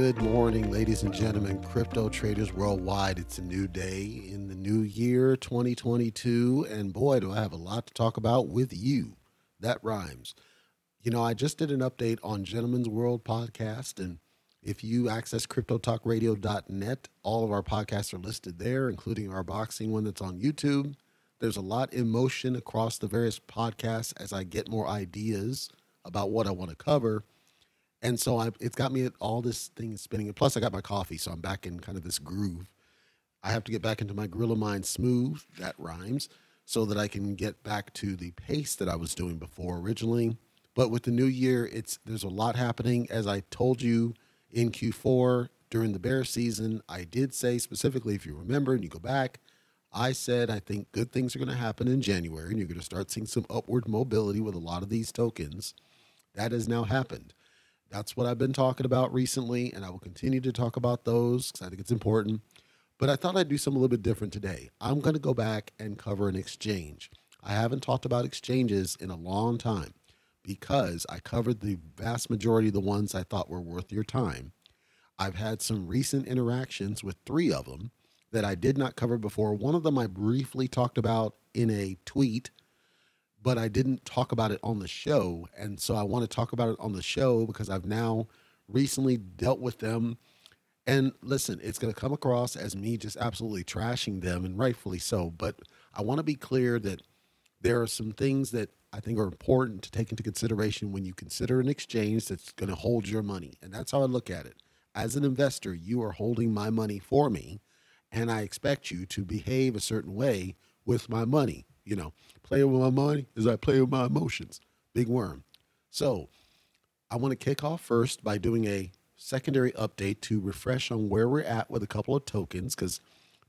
Good morning, ladies and gentlemen, crypto traders worldwide. It's a new day in the new year 2022, and boy, do I have a lot to talk about with you. That rhymes. You know, I just did an update on Gentleman's World podcast, and if you access cryptotalkradio.net, all of our podcasts are listed there, including our boxing one that's on YouTube. There's a lot in motion across the various podcasts as I get more ideas about what I want to cover and so I, it's got me at all this thing spinning. And plus, I got my coffee, so I'm back in kind of this groove. I have to get back into my Gorilla Mind smooth, that rhymes, so that I can get back to the pace that I was doing before originally. But with the new year, it's there's a lot happening. As I told you in Q4 during the bear season, I did say specifically, if you remember and you go back, I said I think good things are going to happen in January, and you're going to start seeing some upward mobility with a lot of these tokens. That has now happened. That's what I've been talking about recently, and I will continue to talk about those because I think it's important. But I thought I'd do something a little bit different today. I'm going to go back and cover an exchange. I haven't talked about exchanges in a long time because I covered the vast majority of the ones I thought were worth your time. I've had some recent interactions with three of them that I did not cover before. One of them I briefly talked about in a tweet but I didn't talk about it on the show. And so I want to talk about it on the show because I've now recently dealt with them. And listen, it's going to come across as me just absolutely trashing them, and rightfully so. But I want to be clear that there are some things that I think are important to take into consideration when you consider an exchange that's going to hold your money. And that's how I look at it. As an investor, you are holding my money for me, and I expect you to behave a certain way with my money you know, playing with my money as I play with my emotions. Big worm. So I want to kick off first by doing a secondary update to refresh on where we're at with a couple of tokens because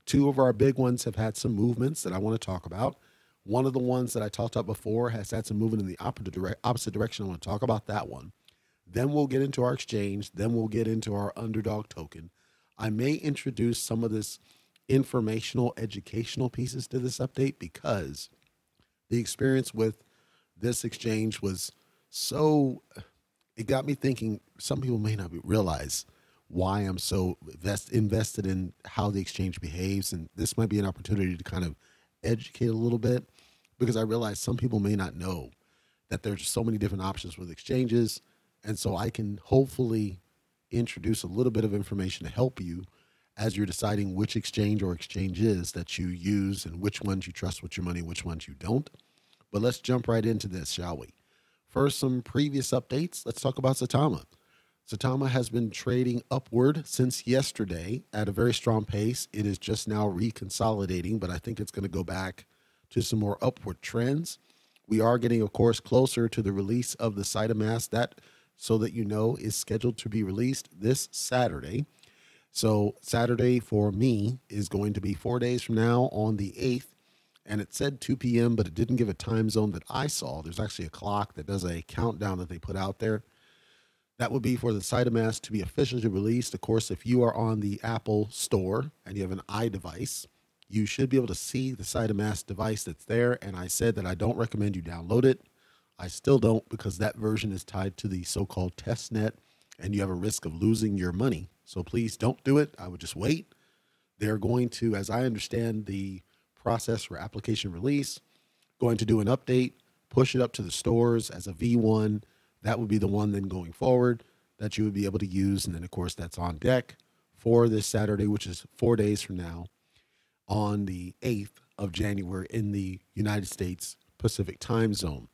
two of our big ones have had some movements that I want to talk about. One of the ones that I talked about before has had some movement in the opposite direction. I want to talk about that one. Then we'll get into our exchange. Then we'll get into our underdog token. I may introduce some of this informational, educational pieces to this update because the experience with this exchange was so, it got me thinking. Some people may not realize why I'm so invest, invested in how the exchange behaves. And this might be an opportunity to kind of educate a little bit because I realize some people may not know that there's so many different options with exchanges. And so I can hopefully introduce a little bit of information to help you as you're deciding which exchange or exchanges that you use and which ones you trust with your money, which ones you don't. But let's jump right into this, shall we? First, some previous updates. Let's talk about Saitama. Saitama has been trading upward since yesterday at a very strong pace. It is just now reconsolidating, but I think it's going to go back to some more upward trends. We are getting, of course, closer to the release of the Saitamask. That, so that you know, is scheduled to be released this Saturday. So Saturday for me is going to be four days from now on the 8th. And it said 2 p.m., but it didn't give a time zone that I saw. There's actually a clock that does a countdown that they put out there. That would be for the Saitamask to be officially released. Of course, if you are on the Apple Store and you have an iDevice, you should be able to see the Saitamask device that's there. And I said that I don't recommend you download it. I still don't because that version is tied to the so called testnet and you have a risk of losing your money so please don't do it. I would just wait. They're going to, as I understand the process for application release, going to do an update, push it up to the stores as a V1. That would be the one then going forward that you would be able to use. And then, of course, that's on deck for this Saturday, which is four days from now, on the 8th of January in the United States Pacific time zone.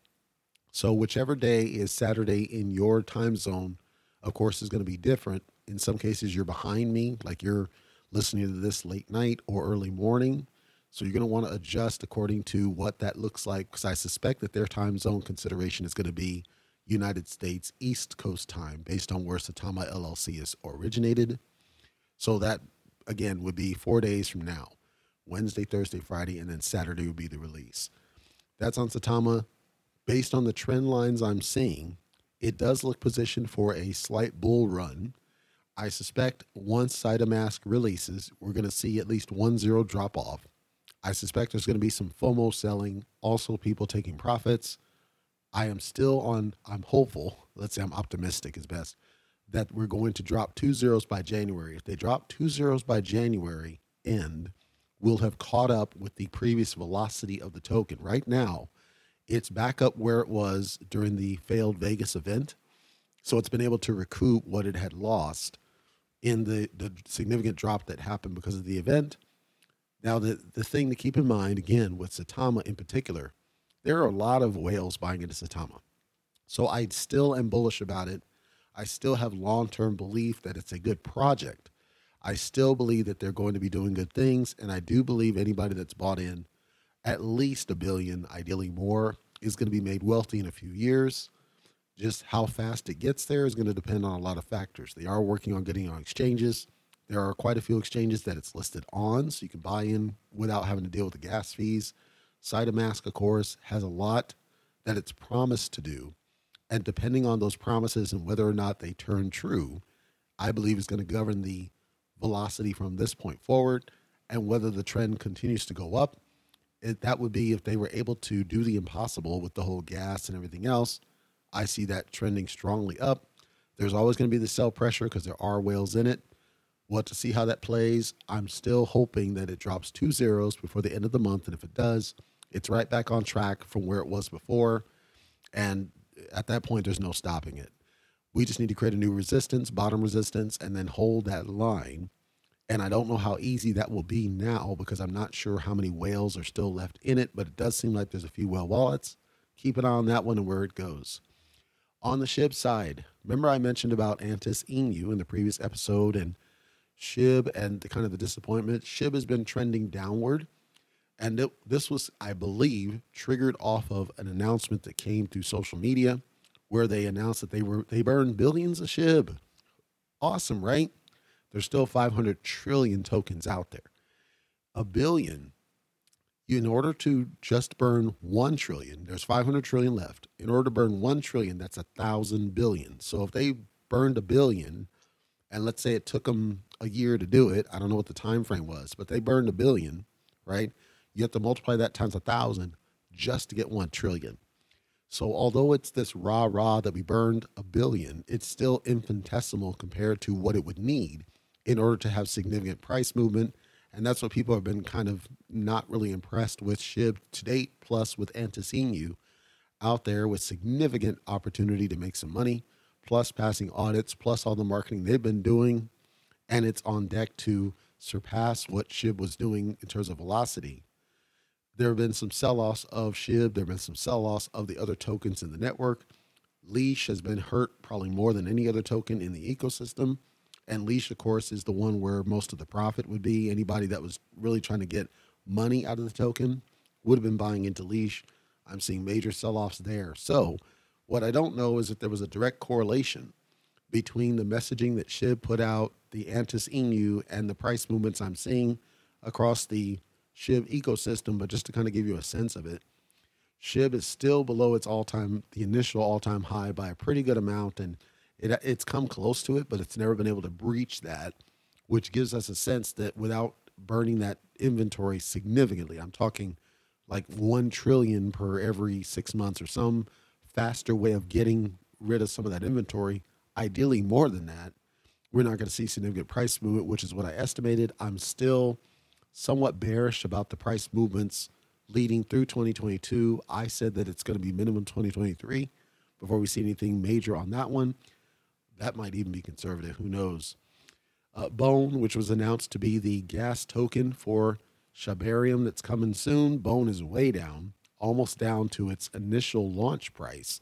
So, whichever day is Saturday in your time zone, of course, is going to be different in some cases you're behind me, like you're listening to this late night or early morning. So you're going to want to adjust according to what that looks like because I suspect that their time zone consideration is going to be United States East Coast time based on where Saitama LLC is originated. So that again would be 4 days from now. Wednesday, Thursday, Friday, and then Saturday would be the release. That's on Saitama. Based on the trend lines I'm seeing, it does look positioned for a slight bull run I suspect once Saitamask releases, we're going to see at least one zero drop off. I suspect there's going to be some FOMO selling, also people taking profits. I am still on, I'm hopeful, let's say I'm optimistic is best, that we're going to drop two zeros by January. If they drop two zeros by January end, we'll have caught up with the previous velocity of the token. Right now, it's back up where it was during the failed Vegas event. So it's been able to recoup what it had lost in the, the significant drop that happened because of the event. Now, the, the thing to keep in mind, again, with Saitama in particular, there are a lot of whales buying into Saitama. So I still am bullish about it. I still have long term belief that it's a good project. I still believe that they're going to be doing good things. And I do believe anybody that's bought in at least a billion, ideally more, is going to be made wealthy in a few years. Just how fast it gets there is going to depend on a lot of factors. They are working on getting on exchanges. There are quite a few exchanges that it's listed on, so you can buy in without having to deal with the gas fees. Mask, of course, has a lot that it's promised to do. And depending on those promises and whether or not they turn true, I believe is going to govern the velocity from this point forward and whether the trend continues to go up. It, that would be if they were able to do the impossible with the whole gas and everything else. I see that trending strongly up. There's always going to be the sell pressure because there are whales in it. What to see how that plays. I'm still hoping that it drops two zeros before the end of the month. And if it does, it's right back on track from where it was before. And at that point, there's no stopping it. We just need to create a new resistance, bottom resistance, and then hold that line. And I don't know how easy that will be now because I'm not sure how many whales are still left in it, but it does seem like there's a few whale wallets. Keep an eye on that one and where it goes. On the SHIB side, remember I mentioned about Antis Inu in the previous episode and SHIB and the kind of the disappointment. SHIB has been trending downward. And it, this was, I believe, triggered off of an announcement that came through social media where they announced that they were they burned billions of SHIB. Awesome, right? There's still 500 trillion tokens out there. A billion. In order to just burn 1 trillion, there's 500 trillion left. In order to burn 1 trillion, that's a thousand billion. So if they burned a billion, and let's say it took them a year to do it, I don't know what the time frame was, but they burned a billion, right? You have to multiply that times a thousand just to get 1 trillion. So although it's this rah rah that we burned a billion, it's still infinitesimal compared to what it would need in order to have significant price movement. And that's what people have been kind of not really impressed with SHIB to date, plus with Antis Inu out there with significant opportunity to make some money, plus passing audits, plus all the marketing they've been doing. And it's on deck to surpass what SHIB was doing in terms of velocity there have been some sell offs of SHIB. There have been some sell offs of the other tokens in the network. Leash has been hurt probably more than any other token in the ecosystem. And Leash, of course, is the one where most of the profit would be. Anybody that was really trying to get money out of the token would have been buying into Leash. I'm seeing major sell offs there. So, what I don't know is if there was a direct correlation between the messaging that SHIB put out, the Antis Inu, and the price movements I'm seeing across the SHIB ecosystem, but just to kind of give you a sense of it, SHIB is still below its all-time, the initial all-time high by a pretty good amount, and it it's come close to it, but it's never been able to breach that, which gives us a sense that without burning that inventory significantly, I'm talking like one trillion per every six months or some faster way of getting rid of some of that inventory, ideally more than that, we're not going to see significant price movement, which is what I estimated. I'm still somewhat bearish about the price movements leading through 2022. I said that it's going to be minimum 2023 before we see anything major on that one. That might even be conservative. Who knows? Uh, Bone, which was announced to be the gas token for Shibarium that's coming soon. Bone is way down, almost down to its initial launch price.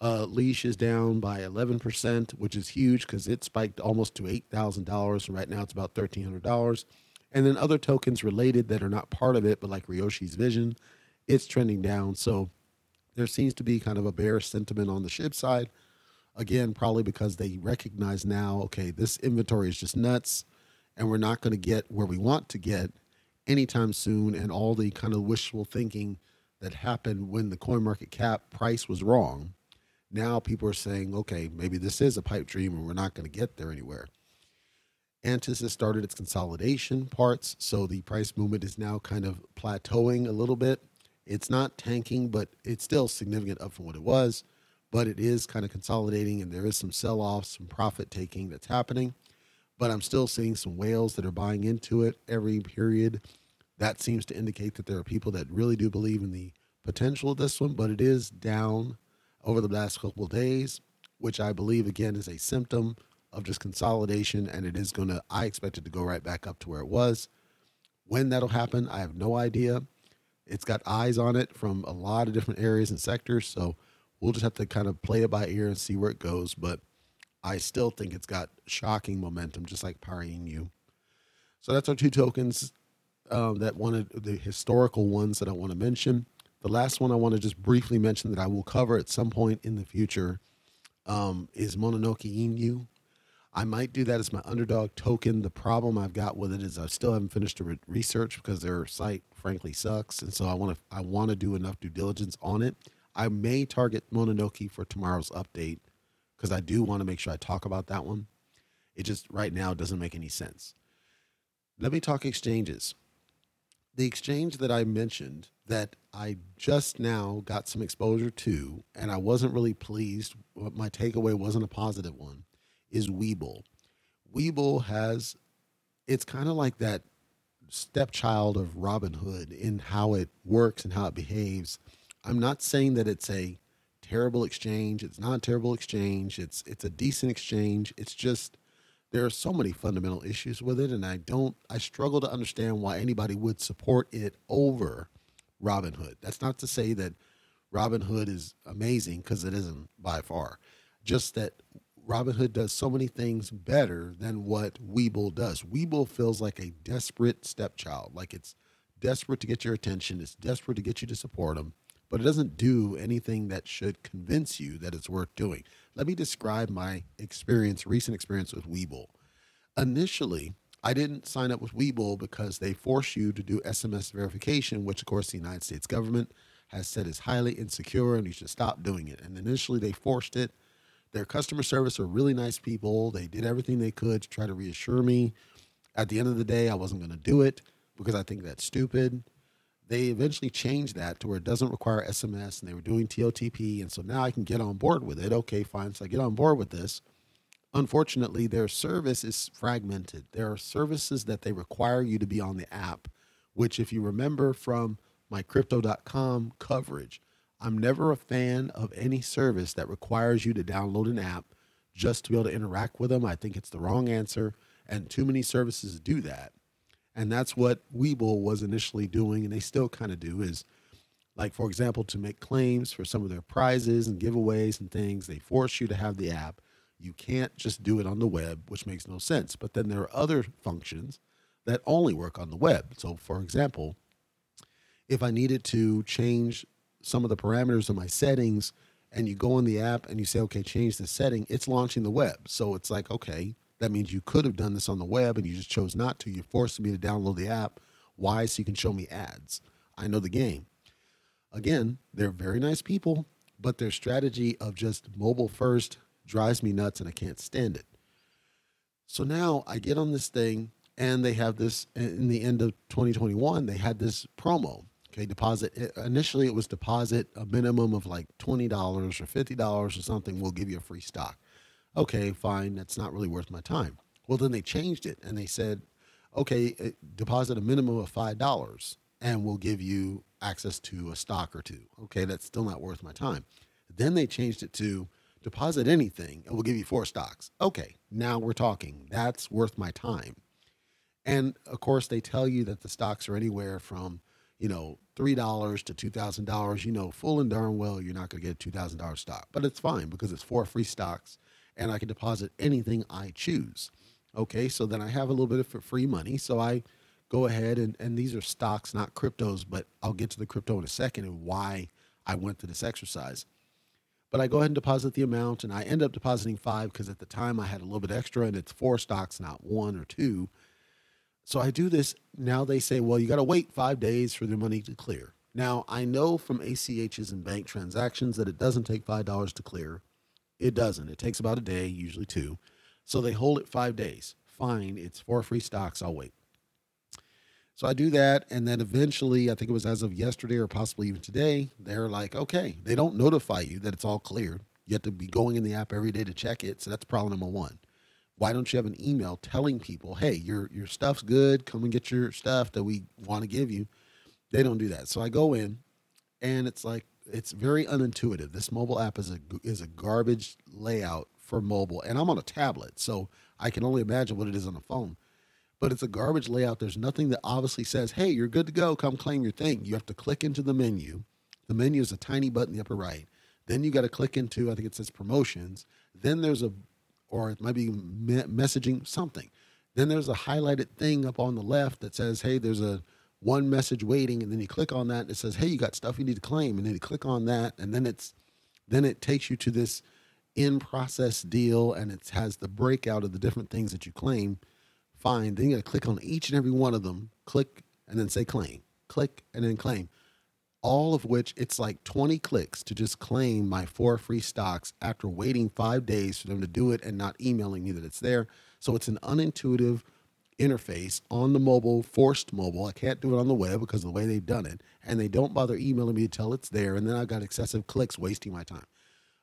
Uh, Leash is down by 11%, which is huge because it spiked almost to $8,000. And right now it's about $1,300. And then other tokens related that are not part of it, but like Ryoshi's Vision, it's trending down. So there seems to be kind of a bearish sentiment on the SHIB side. Again, probably because they recognize now, okay, this inventory is just nuts, and we're not going to get where we want to get anytime soon. And all the kind of wishful thinking that happened when the coin market cap price was wrong. Now people are saying, okay, maybe this is a pipe dream and we're not going to get there anywhere. Antis has started its consolidation parts, so the price movement is now kind of plateauing a little bit. It's not tanking, but it's still significant up from what it was. But it is kind of consolidating and there is some sell off, some profit taking that's happening. But I'm still seeing some whales that are buying into it every period. That seems to indicate that there are people that really do believe in the potential of this one, but it is down over the last couple days, which I believe again is a symptom of just consolidation. And it is going to, I expect it to go right back up to where it was. When that'll happen, I have no idea. It's got eyes on it from a lot of different areas and sectors. So we'll just have to kind of play it by ear and see where it goes. But I still think it's got shocking momentum, just like Pari-Inu. So that's our two tokens um, that wanted the historical ones that I want to mention. The last one I want to just briefly mention that I will cover at some point in the future um, is Mononoke Inu. I might do that as my underdog token. The problem I've got with it is I still haven't finished the re- research because their site frankly sucks, and so I want to I want to do enough due diligence on it. I may target Mononoke for tomorrow's update because I do want to make sure I talk about that one. It just right now doesn't make any sense. Let me talk exchanges. The exchange that I mentioned that I just now got some exposure to, and I wasn't really pleased, my takeaway wasn't a positive one, is Webull. Webull has, it's kind of like that stepchild of Robinhood in how it works and how it behaves. I'm not saying that it's a terrible exchange. It's not a terrible exchange. It's it's a decent exchange. It's just there are so many fundamental issues with it, and I don't I struggle to understand why anybody would support it over Robinhood. That's not to say that Robinhood is amazing because it isn't by far. Just that Robinhood does so many things better than what Webull does. Webull feels like a desperate stepchild, like it's desperate to get your attention, it's desperate to get you to support them but it doesn't do anything that should convince you that it's worth doing. Let me describe my experience, recent experience with Webull. Initially, I didn't sign up with Webull because they force you to do SMS verification, which, of course, the United States government has said is highly insecure and you should stop doing it. And initially, they forced it. Their customer service are really nice people. They did everything they could to try to reassure me. At the end of the day, I wasn't going to do it because I think that's stupid they eventually changed that to where it doesn't require SMS and they were doing TOTP. And so now I can get on board with it. Okay, fine. So I get on board with this. Unfortunately, their service is fragmented. There are services that they require you to be on the app, which, if you remember from my crypto.com coverage, I'm never a fan of any service that requires you to download an app just to be able to interact with them. I think it's the wrong answer. And too many services do that. And that's what Webull was initially doing, and they still kind of do, is like, for example, to make claims for some of their prizes and giveaways and things, they force you to have the app. You can't just do it on the web, which makes no sense. But then there are other functions that only work on the web. So, for example, if I needed to change some of the parameters of my settings, and you go in the app and you say, okay, change the setting, it's launching the web. So it's like, okay, that means you could have done this on the web and you just chose not to. You're forcing me to download the app. Why? So you can show me ads. I know the game. Again, they're very nice people, but their strategy of just mobile first drives me nuts and I can't stand it. So now I get on this thing and they have this in the end of 2021, they had this promo. Okay, deposit initially it was deposit a minimum of like $20 or $50 or something. We'll give you a free stock okay, fine, that's not really worth my time. Well, then they changed it and they said, okay, eh, deposit a minimum of $5 and we'll give you access to a stock or two. Okay, that's still not worth my time. Then they changed it to deposit anything and we'll give you four stocks. Okay, now we're talking. That's worth my time. And of course, they tell you that the stocks are anywhere from, you know, $3 to $2,000. You know, full and darn well, you're not going to get a $2,000 stock, but it's fine because it's four free stocks and I can deposit anything I choose. Okay, so then I have a little bit of free money. So I go ahead and, and these are stocks, not cryptos, but I'll get to the crypto in a second and why I went through this exercise. But I go ahead and deposit the amount, and I end up depositing five because at the time I had a little bit extra, and it's four stocks, not one or two. So I do this. Now they say, well, you got to wait five days for the money to clear. Now I know from ACHs and bank transactions that it doesn't take $5 to clear. It doesn't. It takes about a day, usually two. So they hold it five days. Fine. It's four free stocks. I'll wait. So I do that. And then eventually, I think it was as of yesterday or possibly even today, they're like, okay, they don't notify you that it's all cleared. You have to be going in the app every day to check it. So that's problem number one. Why don't you have an email telling people, hey, your your stuff's good. Come and get your stuff that we want to give you. They don't do that. So I go in, and it's like it's very unintuitive. This mobile app is a is a garbage layout for mobile, and I'm on a tablet, so I can only imagine what it is on a phone. But it's a garbage layout. There's nothing that obviously says, "Hey, you're good to go. Come claim your thing." You have to click into the menu. The menu is a tiny button in the upper right. Then you got to click into, I think it says promotions. Then there's a, or it might be me- messaging something. Then there's a highlighted thing up on the left that says, "Hey, there's a one message waiting," and then you click on that. And it says, "Hey, you got stuff you need to claim," and then you click on that, and then it's, then it takes you to this in process deal, and it has the breakout of the different things that you claim. Fine. Then you got to click on each and every one of them. Click and then say claim. Click and then claim all of which it's like 20 clicks to just claim my four free stocks after waiting five days for them to do it and not emailing me that it's there. So it's an unintuitive interface on the mobile, forced mobile. I can't do it on the web because of the way they've done it. And they don't bother emailing me until it's there. And then I've got excessive clicks wasting my time.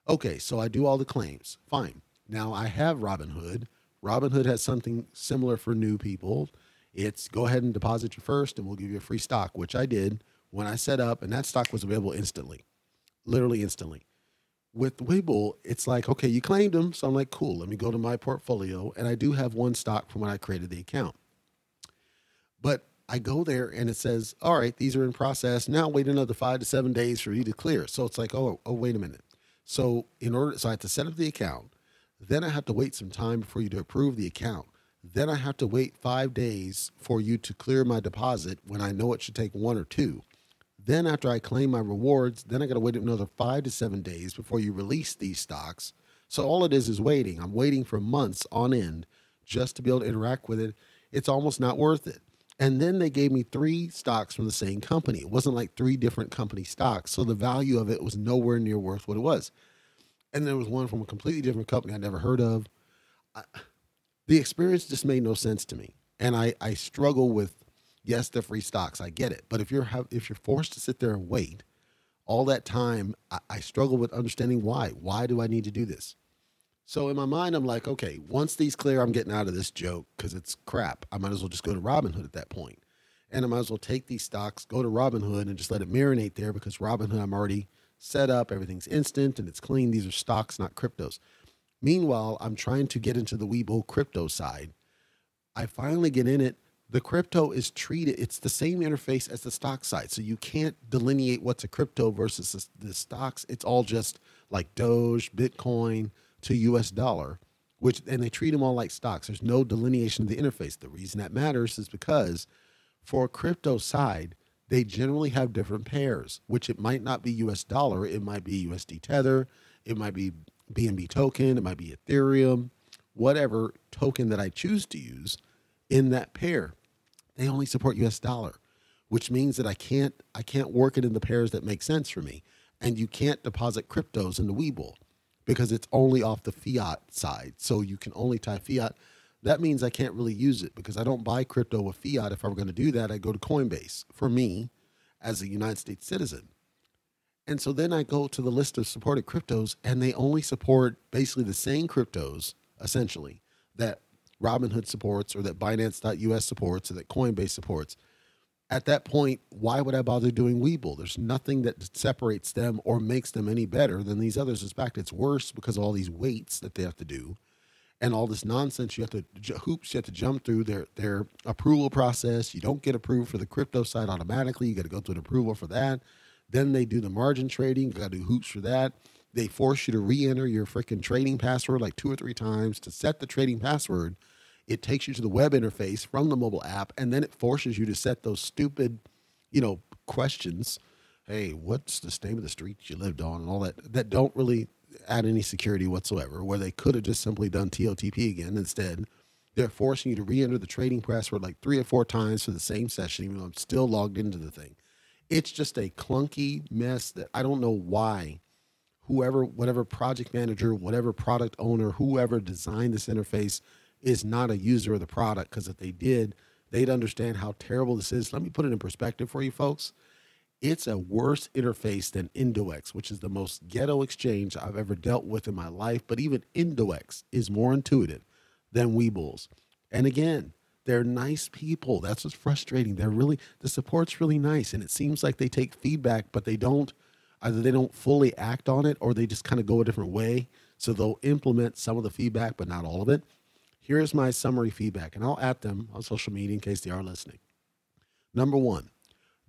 Okay, so I do all the claims. Fine. Now I have Robinhood. Robinhood has something similar for new people. It's go ahead and deposit your first and we'll give you a free stock, which I did when I set up, and that stock was available instantly, literally instantly. With Webull, it's like, okay, you claimed them. So I'm like, cool, let me go to my portfolio. And I do have one stock from when I created the account. But I go there and it says, all right, these are in process. Now wait another five to seven days for you to clear. So it's like, oh, oh, wait a minute. So in order, so I have to set up the account. Then I have to wait some time for you to approve the account. Then I have to wait five days for you to clear my deposit when I know it should take one or two. Then after I claim my rewards, then I got to wait another five to seven days before you release these stocks. So all it is is waiting. I'm waiting for months on end just to be able to interact with it. It's almost not worth it. And then they gave me three stocks from the same company. It wasn't like three different company stocks. So the value of it was nowhere near worth what it was. And there was one from a completely different company I'd never heard of. I, the experience just made no sense to me. And I, I struggle with yes, they're free stocks. I get it. But if you're if you're forced to sit there and wait all that time, I, I struggle with understanding why. Why do I need to do this? So in my mind, I'm like, okay, once these clear, I'm getting out of this joke because it's crap. I might as well just go to Robinhood at that point. And I might as well take these stocks, go to Robinhood, and just let it marinate there because Robinhood, I'm already set up. Everything's instant and it's clean. These are stocks, not cryptos. Meanwhile, I'm trying to get into the Webull crypto side. I finally get in it the crypto is treated it's the same interface as the stock side. So you can't delineate what's a crypto versus the, stocks. It's all just like doge bitcoin to us dollar which and they treat them all like stocks. There's no delineation of the interface. The reason that matters is because for a crypto side they generally have different pairs which it might not be us dollar. It might be usd tether. It might be bnb token. It might be ethereum. Whatever token that i choose to use in that pair they only support US dollar, which means that I can't I can't work it in the pairs that make sense for me. And you can't deposit cryptos into Webull because it's only off the fiat side. So you can only tie fiat. That means I can't really use it because I don't buy crypto with fiat. If I were going to do that, I go to Coinbase for me as a United States citizen. And so then I go to the list of supported cryptos, and they only support basically the same cryptos, essentially, that Robinhood supports or that Binance.us supports or that Coinbase supports. At that point, why would I bother doing Webull? There's nothing that separates them or makes them any better than these others. In fact, it's worse because of all these weights that they have to do and all this nonsense you have to hoops you have to jump through their their approval process. You don't get approved for the crypto side automatically. You got to go through an approval for that. Then they do the margin trading. You got to do hoops for that. They force you to re-enter your freaking trading password like two or three times to set the trading password it takes you to the web interface from the mobile app, and then it forces you to set those stupid, you know, questions. Hey, what's the name of the street you lived on, and all that that don't really add any security whatsoever. Where they could have just simply done TOTP again instead. They're forcing you to re-enter the trading password like three or four times for the same session, even though I'm still logged into the thing. It's just a clunky mess that I don't know why whoever, whatever project manager, whatever product owner, whoever designed this interface is not a user of the product because if they did, they'd understand how terrible this is. Let me put it in perspective for you folks. It's a worse interface than Indoex, which is the most ghetto exchange I've ever dealt with in my life. But even Indoex is more intuitive than Webull's. And again, they're nice people. That's what's frustrating. They're really the support's really nice, and it seems like they take feedback, but they don't either they don't fully act on it or they just kind of go a different way. So they'll implement some of the feedback, but not all of it. Here's my summary feedback, and I'll add them on social media in case they are listening. Number one,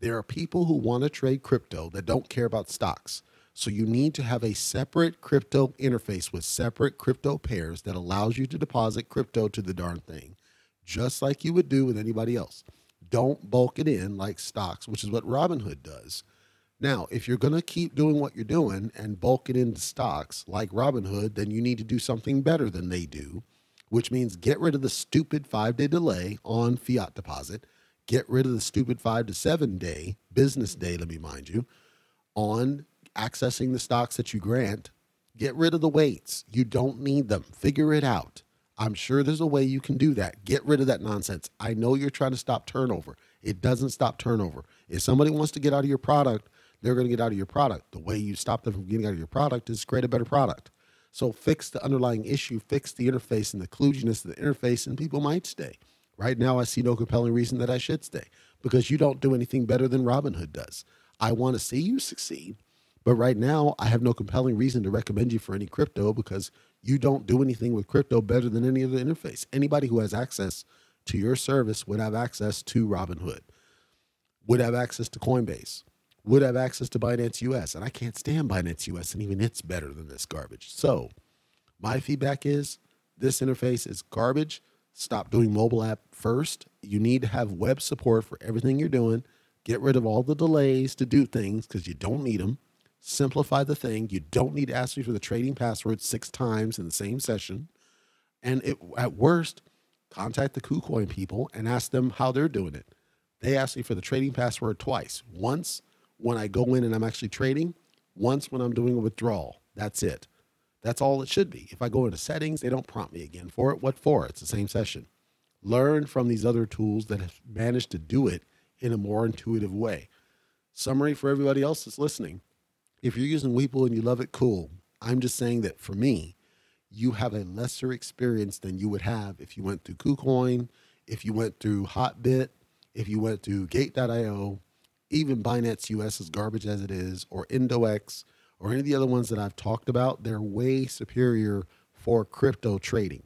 there are people who want to trade crypto that don't care about stocks. So you need to have a separate crypto interface with separate crypto pairs that allows you to deposit crypto to the darn thing, just like you would do with anybody else. Don't bulk it in like stocks, which is what Robinhood does. Now, if you're going to keep doing what you're doing and bulk it into stocks like Robinhood, then you need to do something better than they do, which means get rid of the stupid five day delay on fiat deposit Get rid of the stupid five to seven day business day, let me mind you, on accessing the stocks that you grant. Get rid of the waits. You don't need them. Figure it out. I'm sure there's a way you can do that. Get rid of that nonsense. I know you're trying to stop turnover. It doesn't stop turnover. If somebody wants to get out of your product, they're going to get out of your product. The way you stop them from getting out of your product is create a better product. So fix the underlying issue, fix the interface and the kludginess of the interface, and people might stay. Right now, I see no compelling reason that I should stay because you don't do anything better than Robinhood does. I want to see you succeed, but right now, I have no compelling reason to recommend you for any crypto because you don't do anything with crypto better than any other interface. Anybody who has access to your service would have access to Robinhood, would have access to Coinbase, would have access to Binance US. And I can't stand Binance US, and even it's better than this garbage. So, my feedback is this interface is garbage Stop doing mobile app first. You need to have web support for everything you're doing. Get rid of all the delays to do things because you don't need them. Simplify the thing. You don't need to ask me for the trading password six times in the same session. And it, at worst, contact the KuCoin people and ask them how they're doing it. They ask me for the trading password twice. Once when I go in and I'm actually trading, once when I'm doing a withdrawal. That's it. That's all it should be. If I go into settings, they don't prompt me again for it. What for? It's the same session. Learn from these other tools that have managed to do it in a more intuitive way. Summary for everybody else that's listening. If you're using Webull and you love it, cool. I'm just saying that for me, you have a lesser experience than you would have if you went through KuCoin, if you went through Hotbit, if you went through Gate.io, even Binance US, as garbage as it is, or Indoex, or any of the other ones that I've talked about, they're way superior for crypto trading.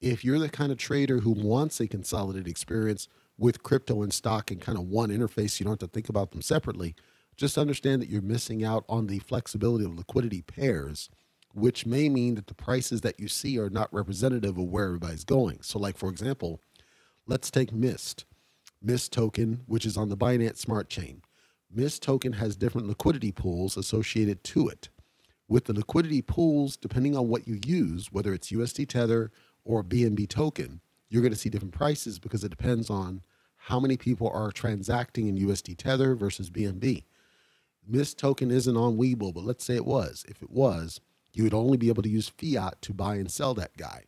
If you're the kind of trader who wants a consolidated experience with crypto and stock in kind of one interface, you don't have to think about them separately. Just understand that you're missing out on the flexibility of liquidity pairs, which may mean that the prices that you see are not representative of where everybody's going. So, like for example, let's take Mist, Mist token, which is on the Binance Smart Chain. Mist token has different liquidity pools associated to it. With the liquidity pools, depending on what you use, whether it's USD Tether or BNB token, you're going to see different prices because it depends on how many people are transacting in USD Tether versus BNB. Mist token isn't on Webull, but let's say it was. If it was, you would only be able to use fiat to buy and sell that guy.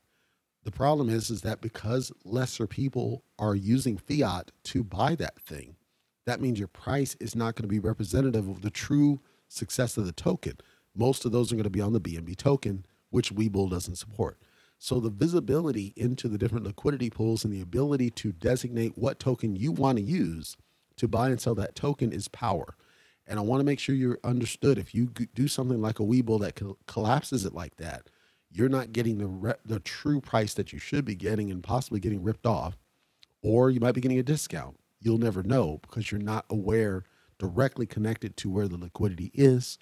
The problem is, is that because lesser people are using fiat to buy that thing, that means your price is not going to be representative of the true success of the token. Most of those are going to be on the BNB token, which Webull doesn't support. So the visibility into the different liquidity pools and the ability to designate what token you want to use to buy and sell that token is power. And I want to make sure you're understood. If you do something like a Webull that collapses it like that, you're not getting the re- the true price that you should be getting and possibly getting ripped off, or you might be getting a discount you'll never know because you're not aware directly connected to where the liquidity is.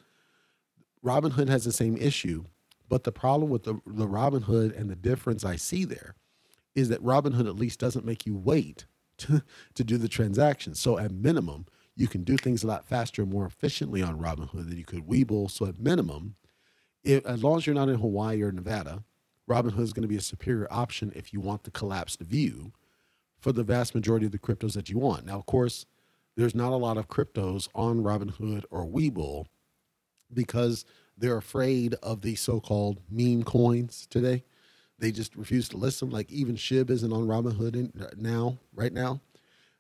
Robinhood has the same issue, but the problem with the, the Robinhood and the difference I see there is that Robinhood at least doesn't make you wait to, to do the transaction. So at minimum, you can do things a lot faster and more efficiently on Robinhood than you could Webull. So at minimum, if, as long as you're not in Hawaii or Nevada, Robinhood is going to be a superior option if you want the collapsed view for the vast majority of the cryptos that you want. Now, of course, there's not a lot of cryptos on Robinhood or Webull because they're afraid of the so-called meme coins today. They just refuse to list them. Like even Shib isn't on Robinhood in, uh, now, right now,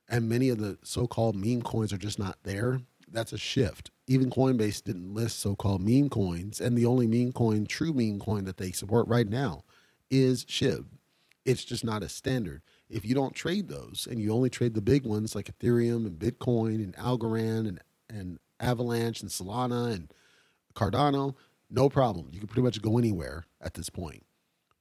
and many of the so-called meme coins are just not there. That's a shift. Even Coinbase didn't list so called meme coins, and the only meme coin, true meme coin that they support right now is SHIB. It's just not a standard. If you don't trade those and you only trade the big ones like Ethereum and Bitcoin and Algorand and, and Avalanche and Solana and Cardano, no problem. You can pretty much go anywhere at this point.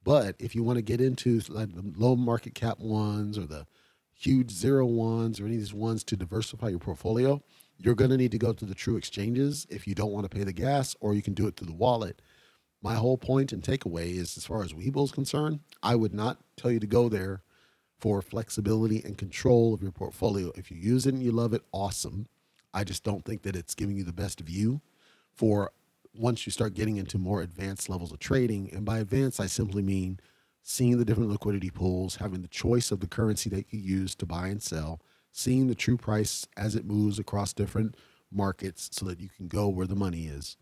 But if you want to get into like the low market cap ones or the huge zero ones or any of these ones to diversify your portfolio, you're going to need to go to the true exchanges if you don't want to pay the gas, or you can do it through the wallet. My whole point and takeaway is as far as Webull is concerned, I would not tell you to go there for flexibility and control of your portfolio. If you use it and you love it, awesome. I just don't think that it's giving you the best view for once you start getting into more advanced levels of trading. And by advanced, I simply mean seeing the different liquidity pools, having the choice of the currency that you use to buy and sell, seeing the true price as it moves across different markets so that you can go where the money is.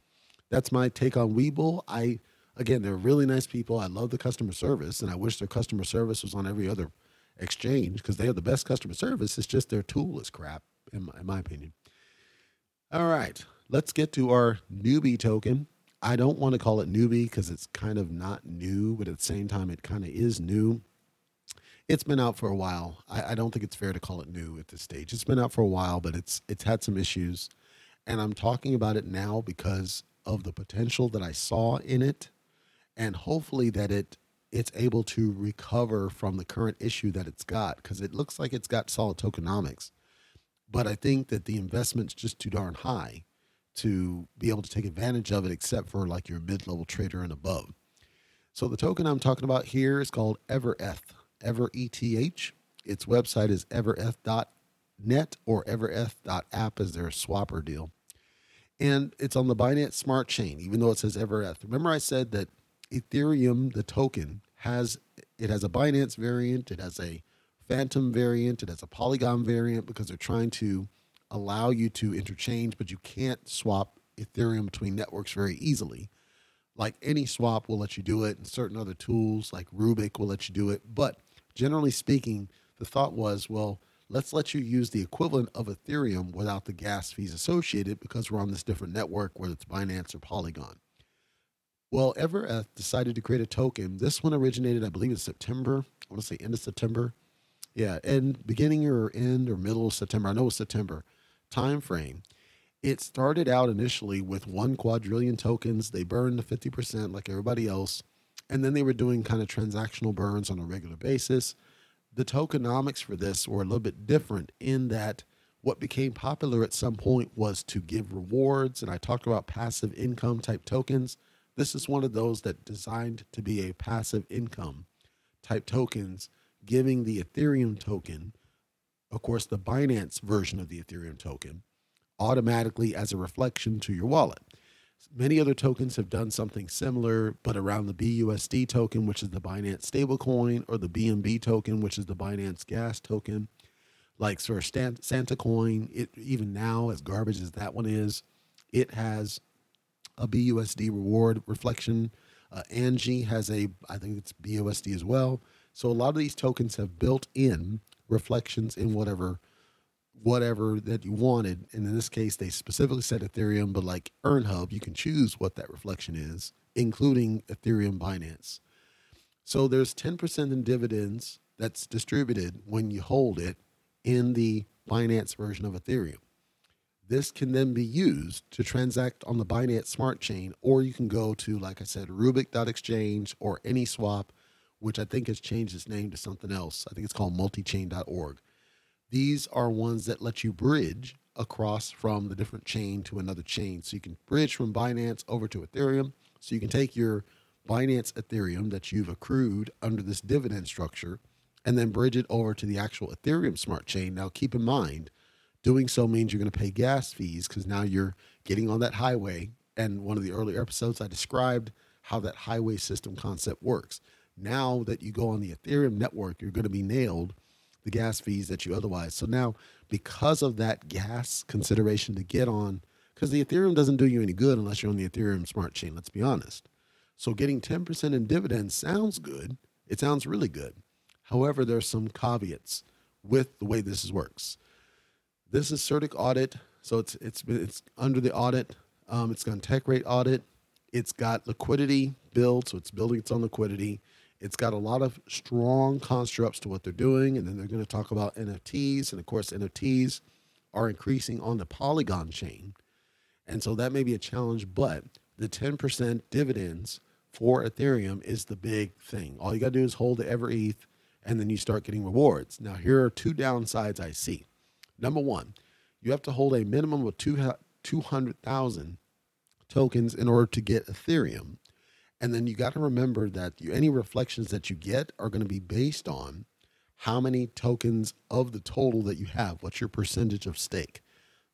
That's my take on Webull. I again, they're really nice people. I love the customer service, and I wish their customer service was on every other exchange because they have the best customer service. It's just their tool is crap, in my, in my opinion. All right, let's get to our newbie token. I don't want to call it newbie because it's kind of not new, but at the same time, it kind of is new. It's been out for a while. I, I, don't think it's fair to call it new at this stage. It's been out for a while, but it's it's had some issues, and I'm talking about it now because of the potential that I saw in it, and hopefully that it it's able to recover from the current issue that it's got because it looks like it's got solid tokenomics. But I think that the investment's just too darn high to be able to take advantage of it, except for like your mid level trader and above. So the token I'm talking about here is called EverEth, Ever ETH. Its website is evereth.net or evereth.app as their swapper deal. And it's on the Binance Smart Chain, even though it says EverEth. Remember, I said that Ethereum, the token, has it has a Binance variant, it has a Fantom variant, it has a Polygon variant because they're trying to allow you to interchange, but you can't swap Ethereum between networks very easily. Like any swap will let you do it, and certain other tools like Rubic will let you do it. But generally speaking, the thought was, well, let's let you use the equivalent of Ethereum without the gas fees associated because we're on this different network, whether it's Binance or Polygon. Well, Evereth decided to create a token. This one originated, I believe, in September. I want to say end of September. Yeah, and beginning or end or middle of September. I know it's September time frame. It started out initially with one quadrillion tokens. They burned the 50% like everybody else. And then they were doing kind of transactional burns on a regular basis. The tokenomics for this were a little bit different in that what became popular at some point was to give rewards. And I talked about passive income type tokens this is one of those that designed to be a passive income type tokens, giving the Ethereum token, of course, the Binance version of the Ethereum token, automatically as a reflection to your wallet. Many other tokens have done something similar, but around the BUSD token, which is the Binance stablecoin, or the BNB token, which is the Binance gas token, like sort of Santa Coin, it even now, as garbage as that one is, it has a BUSD reward reflection. Uh, Angie has a, I think it's BUSD as well. So a lot of these tokens have built in reflections in whatever whatever that you wanted. And in this case, they specifically said Ethereum, but like EarnHub, you can choose what that reflection is, including Ethereum Binance. So there's 10% in dividends that's distributed when you hold it in the Binance version of Ethereum. This can then be used to transact on the Binance Smart Chain, or you can go to, like I said, Rubic.exchange or AnySwap, which I think has changed its name to something else. I think it's called multichain.org. These are ones that let you bridge across from the different chain to another chain. So you can bridge from Binance over to Ethereum. So you can take your Binance Ethereum that you've accrued under this dividend structure and then bridge it over to the actual Ethereum smart chain. Now, keep in mind, Doing so means you're going to pay gas fees because now you're getting on that highway. And one of the earlier episodes, I described how that highway system concept works. Now that you go on the Ethereum network, you're going to be nailed the gas fees that you otherwise. So now, because of that gas consideration to get on, because the Ethereum doesn't do you any good unless you're on the Ethereum smart chain, let's be honest. So getting 10% in dividends sounds good. It sounds really good. However, there's some caveats with the way this works. This is CertiK Audit So it's it's it's under the audit. Um, it's got TechRate audit. It's got liquidity build, so it's building its own liquidity. It's got a lot of strong constructs to what they're doing, and then they're going to talk about NFTs, and of course NFTs are increasing on the Polygon chain, and so that may be a challenge. But the 10% dividends for Ethereum is the big thing. All you got to do is hold the Ever ETH, and then you start getting rewards. Now here are two downsides I see. Number one, you have to hold a minimum of two 200,000 tokens in order to get Ethereum. And then you got to remember that you, any reflections that you get are going to be based on how many tokens of the total that you have. What's your percentage of stake?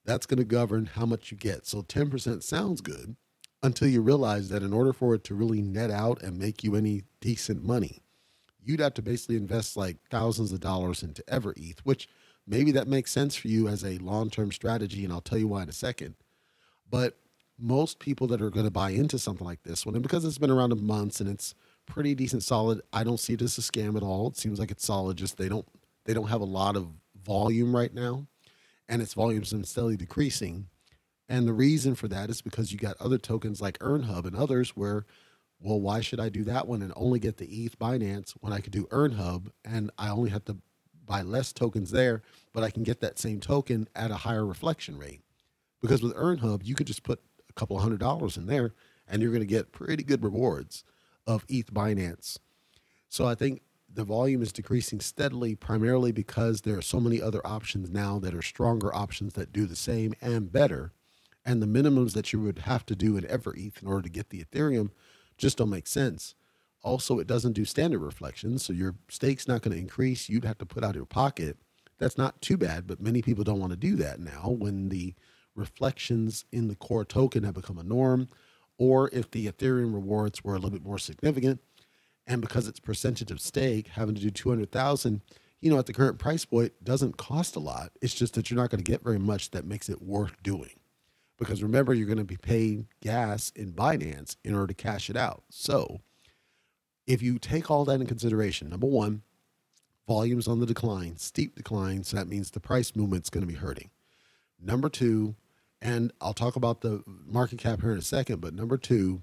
That's going to govern how much you get. So 10% sounds good until you realize that in order for it to really net out and make you any decent money, you'd have to basically invest like thousands of dollars into EverETH, which maybe that makes sense for you as a long term strategy. And I'll tell you why in a second. But most people that are going to buy into something like this one, and because it's been around a month and it's pretty decent solid, I don't see it as a scam at all. It seems like it's solid. Just they don't they don't have a lot of volume right now, and its volume's been steadily decreasing. And the reason for that is because you got other tokens like EarnHub and others where, well, why should I do that one and only get the ETH Binance when I could do EarnHub and I only have to buy less tokens there, but I can get that same token at a higher reflection rate. Because with EarnHub, you could just put couple hundred dollars in there and you're going to get pretty good rewards of ETH Binance. So I think the volume is decreasing steadily, primarily because there are so many other options now that are stronger options that do the same and better. And the minimums that you would have to do in ever ETH in order to get the Ethereum just don't make sense. Also, it doesn't do standard reflections, so your stake's not going to increase. You'd have to put out your pocket. That's not too bad, but many people don't want to do that now when the reflections in the core token have become a norm, or if the Ethereum rewards were a little bit more significant, and because it's percentage of stake, having to do 200,000, you know, at the current price point doesn't cost a lot. It's just that you're not going to get very much that makes it worth doing. Because remember, you're going to be paying gas in Binance in order to cash it out. So if you take all that in consideration, number one, volumes on the decline, steep decline. So that means the price movement's going to be hurting. Number two, and I'll talk about the market cap here in a second, but number two,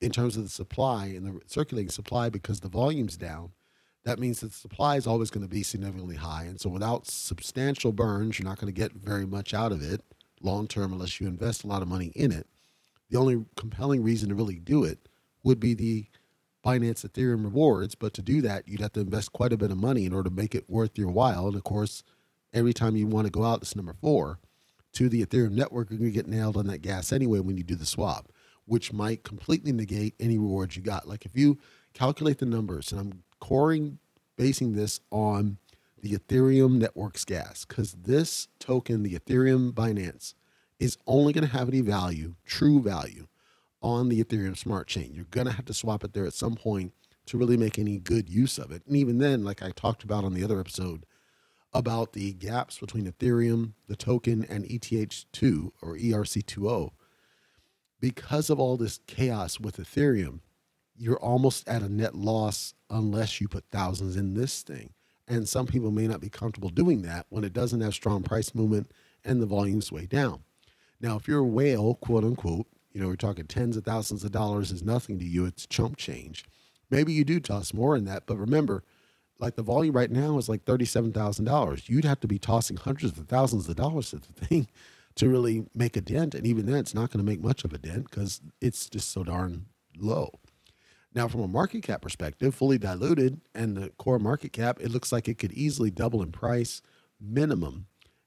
in terms of the supply and the circulating supply, because the volume's down, that means that the supply is always going to be significantly high. And so without substantial burns, you're not going to get very much out of it long term unless you invest a lot of money in it. The only compelling reason to really do it would be the Binance Ethereum rewards, but to do that, you'd have to invest quite a bit of money in order to make it worth your while. And of course, every time you want to go out, this number four, to the Ethereum network, you're going to get nailed on that gas anyway when you do the swap, which might completely negate any rewards you got. Like if you calculate the numbers, and I'm coring basing this on the Ethereum network's gas, because this token, the Ethereum Binance, is only going to have any value, true value, on the Ethereum smart chain. You're going to have to swap it there at some point to really make any good use of it. And even then, like I talked about on the other episode about the gaps between Ethereum, the token, and ETH2 or ERC20, because of all this chaos with Ethereum, you're almost at a net loss unless you put thousands in this thing. And some people may not be comfortable doing that when it doesn't have strong price movement and the volume's way down. Now, if you're a whale, quote unquote, you know, we're talking tens of thousands of dollars is nothing to you. It's chump change. Maybe you do toss more in that, but remember, like the volume right now is like thirty-seven thousand dollars. You'd have to be tossing hundreds of thousands of dollars at the thing to really make a dent, and even then, it's not going to make much of a dent because it's just so darn low. Now, from a market cap perspective, fully diluted and the core market cap, it looks like it could easily double in price minimum.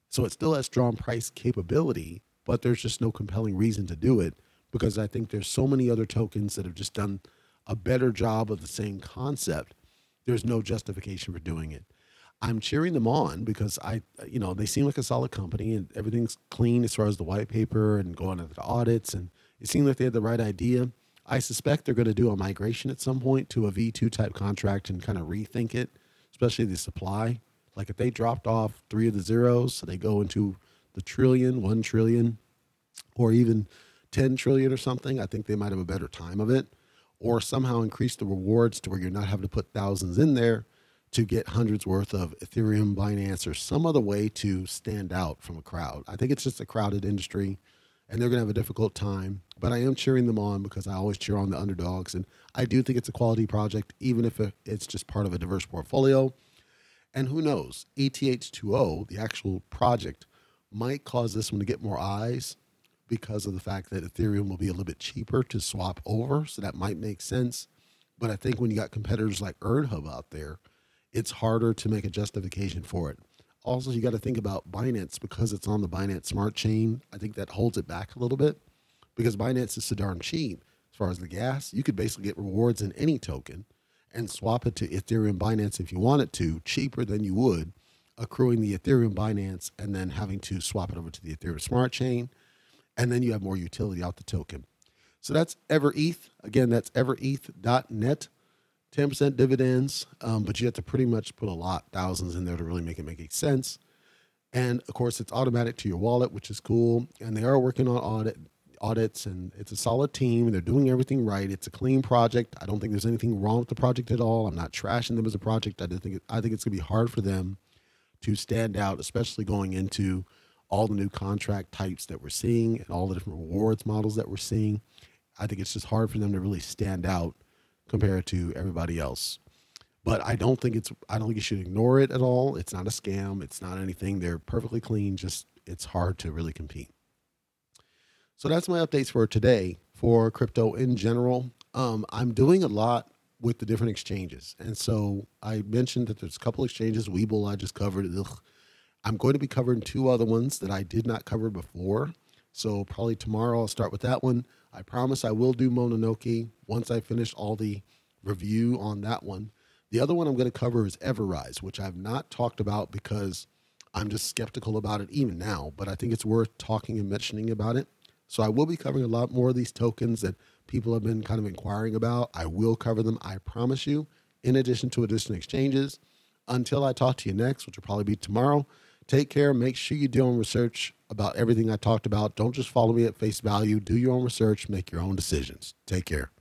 So it still has strong price capability, but there's just no compelling reason to do it because I think there's so many other tokens that have just done a better job of the same concept. There's no justification for doing it. I'm cheering them on because I, you know, they seem like a solid company and everything's clean as far as the white paper and going to the audits. And it seemed like they had the right idea. I suspect they're going to do a migration at some point to a V2 type contract and kind of rethink it, especially the supply. Like if they dropped off three of the zeros, so they go into the trillion, one trillion, or even 10 trillion or something, I think they might have a better time of it. Or somehow increase the rewards to where you're not having to put thousands in there to get hundreds worth of Ethereum, Binance, or some other way to stand out from a crowd. I think it's just a crowded industry and they're going to have a difficult time. But I am cheering them on because I always cheer on the underdogs. And I do think it's a quality project, even if it's just part of a diverse portfolio. And who knows, ETH2O, the actual project, might cause this one to get more eyes because of the fact that Ethereum will be a little bit cheaper to swap over. So that might make sense. But I think when you got competitors like EarnHub out there, it's harder to make a justification for it. Also, you got to think about Binance because it's on the Binance Smart Chain. I think that holds it back a little bit because Binance is so darn cheap as far as the gas. You could basically get rewards in any token and swap it to Ethereum Binance if you wanted to, cheaper than you would accruing the Ethereum Binance and then having to swap it over to the Ethereum Smart Chain. And then you have more utility out the token. So that's EverETH. Again, that's evereth.net. 10% dividends, um, but you have to pretty much put a lot, thousands in there to really make it make sense. And of course, it's automatic to your wallet, which is cool. And they are working on audit audits, and it's a solid team. They're doing everything right. It's a clean project. I don't think there's anything wrong with the project at all. I'm not trashing them as a project. I think it, I think it's going to be hard for them to stand out, especially going into all the new contract types that we're seeing and all the different rewards models that we're seeing. I think it's just hard for them to really stand out compared to everybody else. But I don't think it's I don't think you should ignore it at all. It's not a scam. It's not anything. They're perfectly clean. Just it's hard to really compete. So that's my updates for today for crypto in general. Um, I'm doing a lot with the different exchanges, and so I mentioned that there's a couple exchanges. Webull I just covered. Ugh. I'm going to be covering two other ones that I did not cover before. So probably tomorrow I'll start with that one. I promise I will do Mononoke once I finish all the review on that one. The other one I'm going to cover is Everrise, which I've not talked about because I'm just skeptical about it even now, but I think it's worth talking and mentioning about it. So I will be covering a lot more of these tokens that people have been kind of inquiring about. I will cover them, I promise you, in addition to additional exchanges. Until I talk to you next, which will probably be tomorrow, Take care. Make sure you do your own research about everything I talked about. Don't just follow me at face value. Do your own research. Make your own decisions. Take care.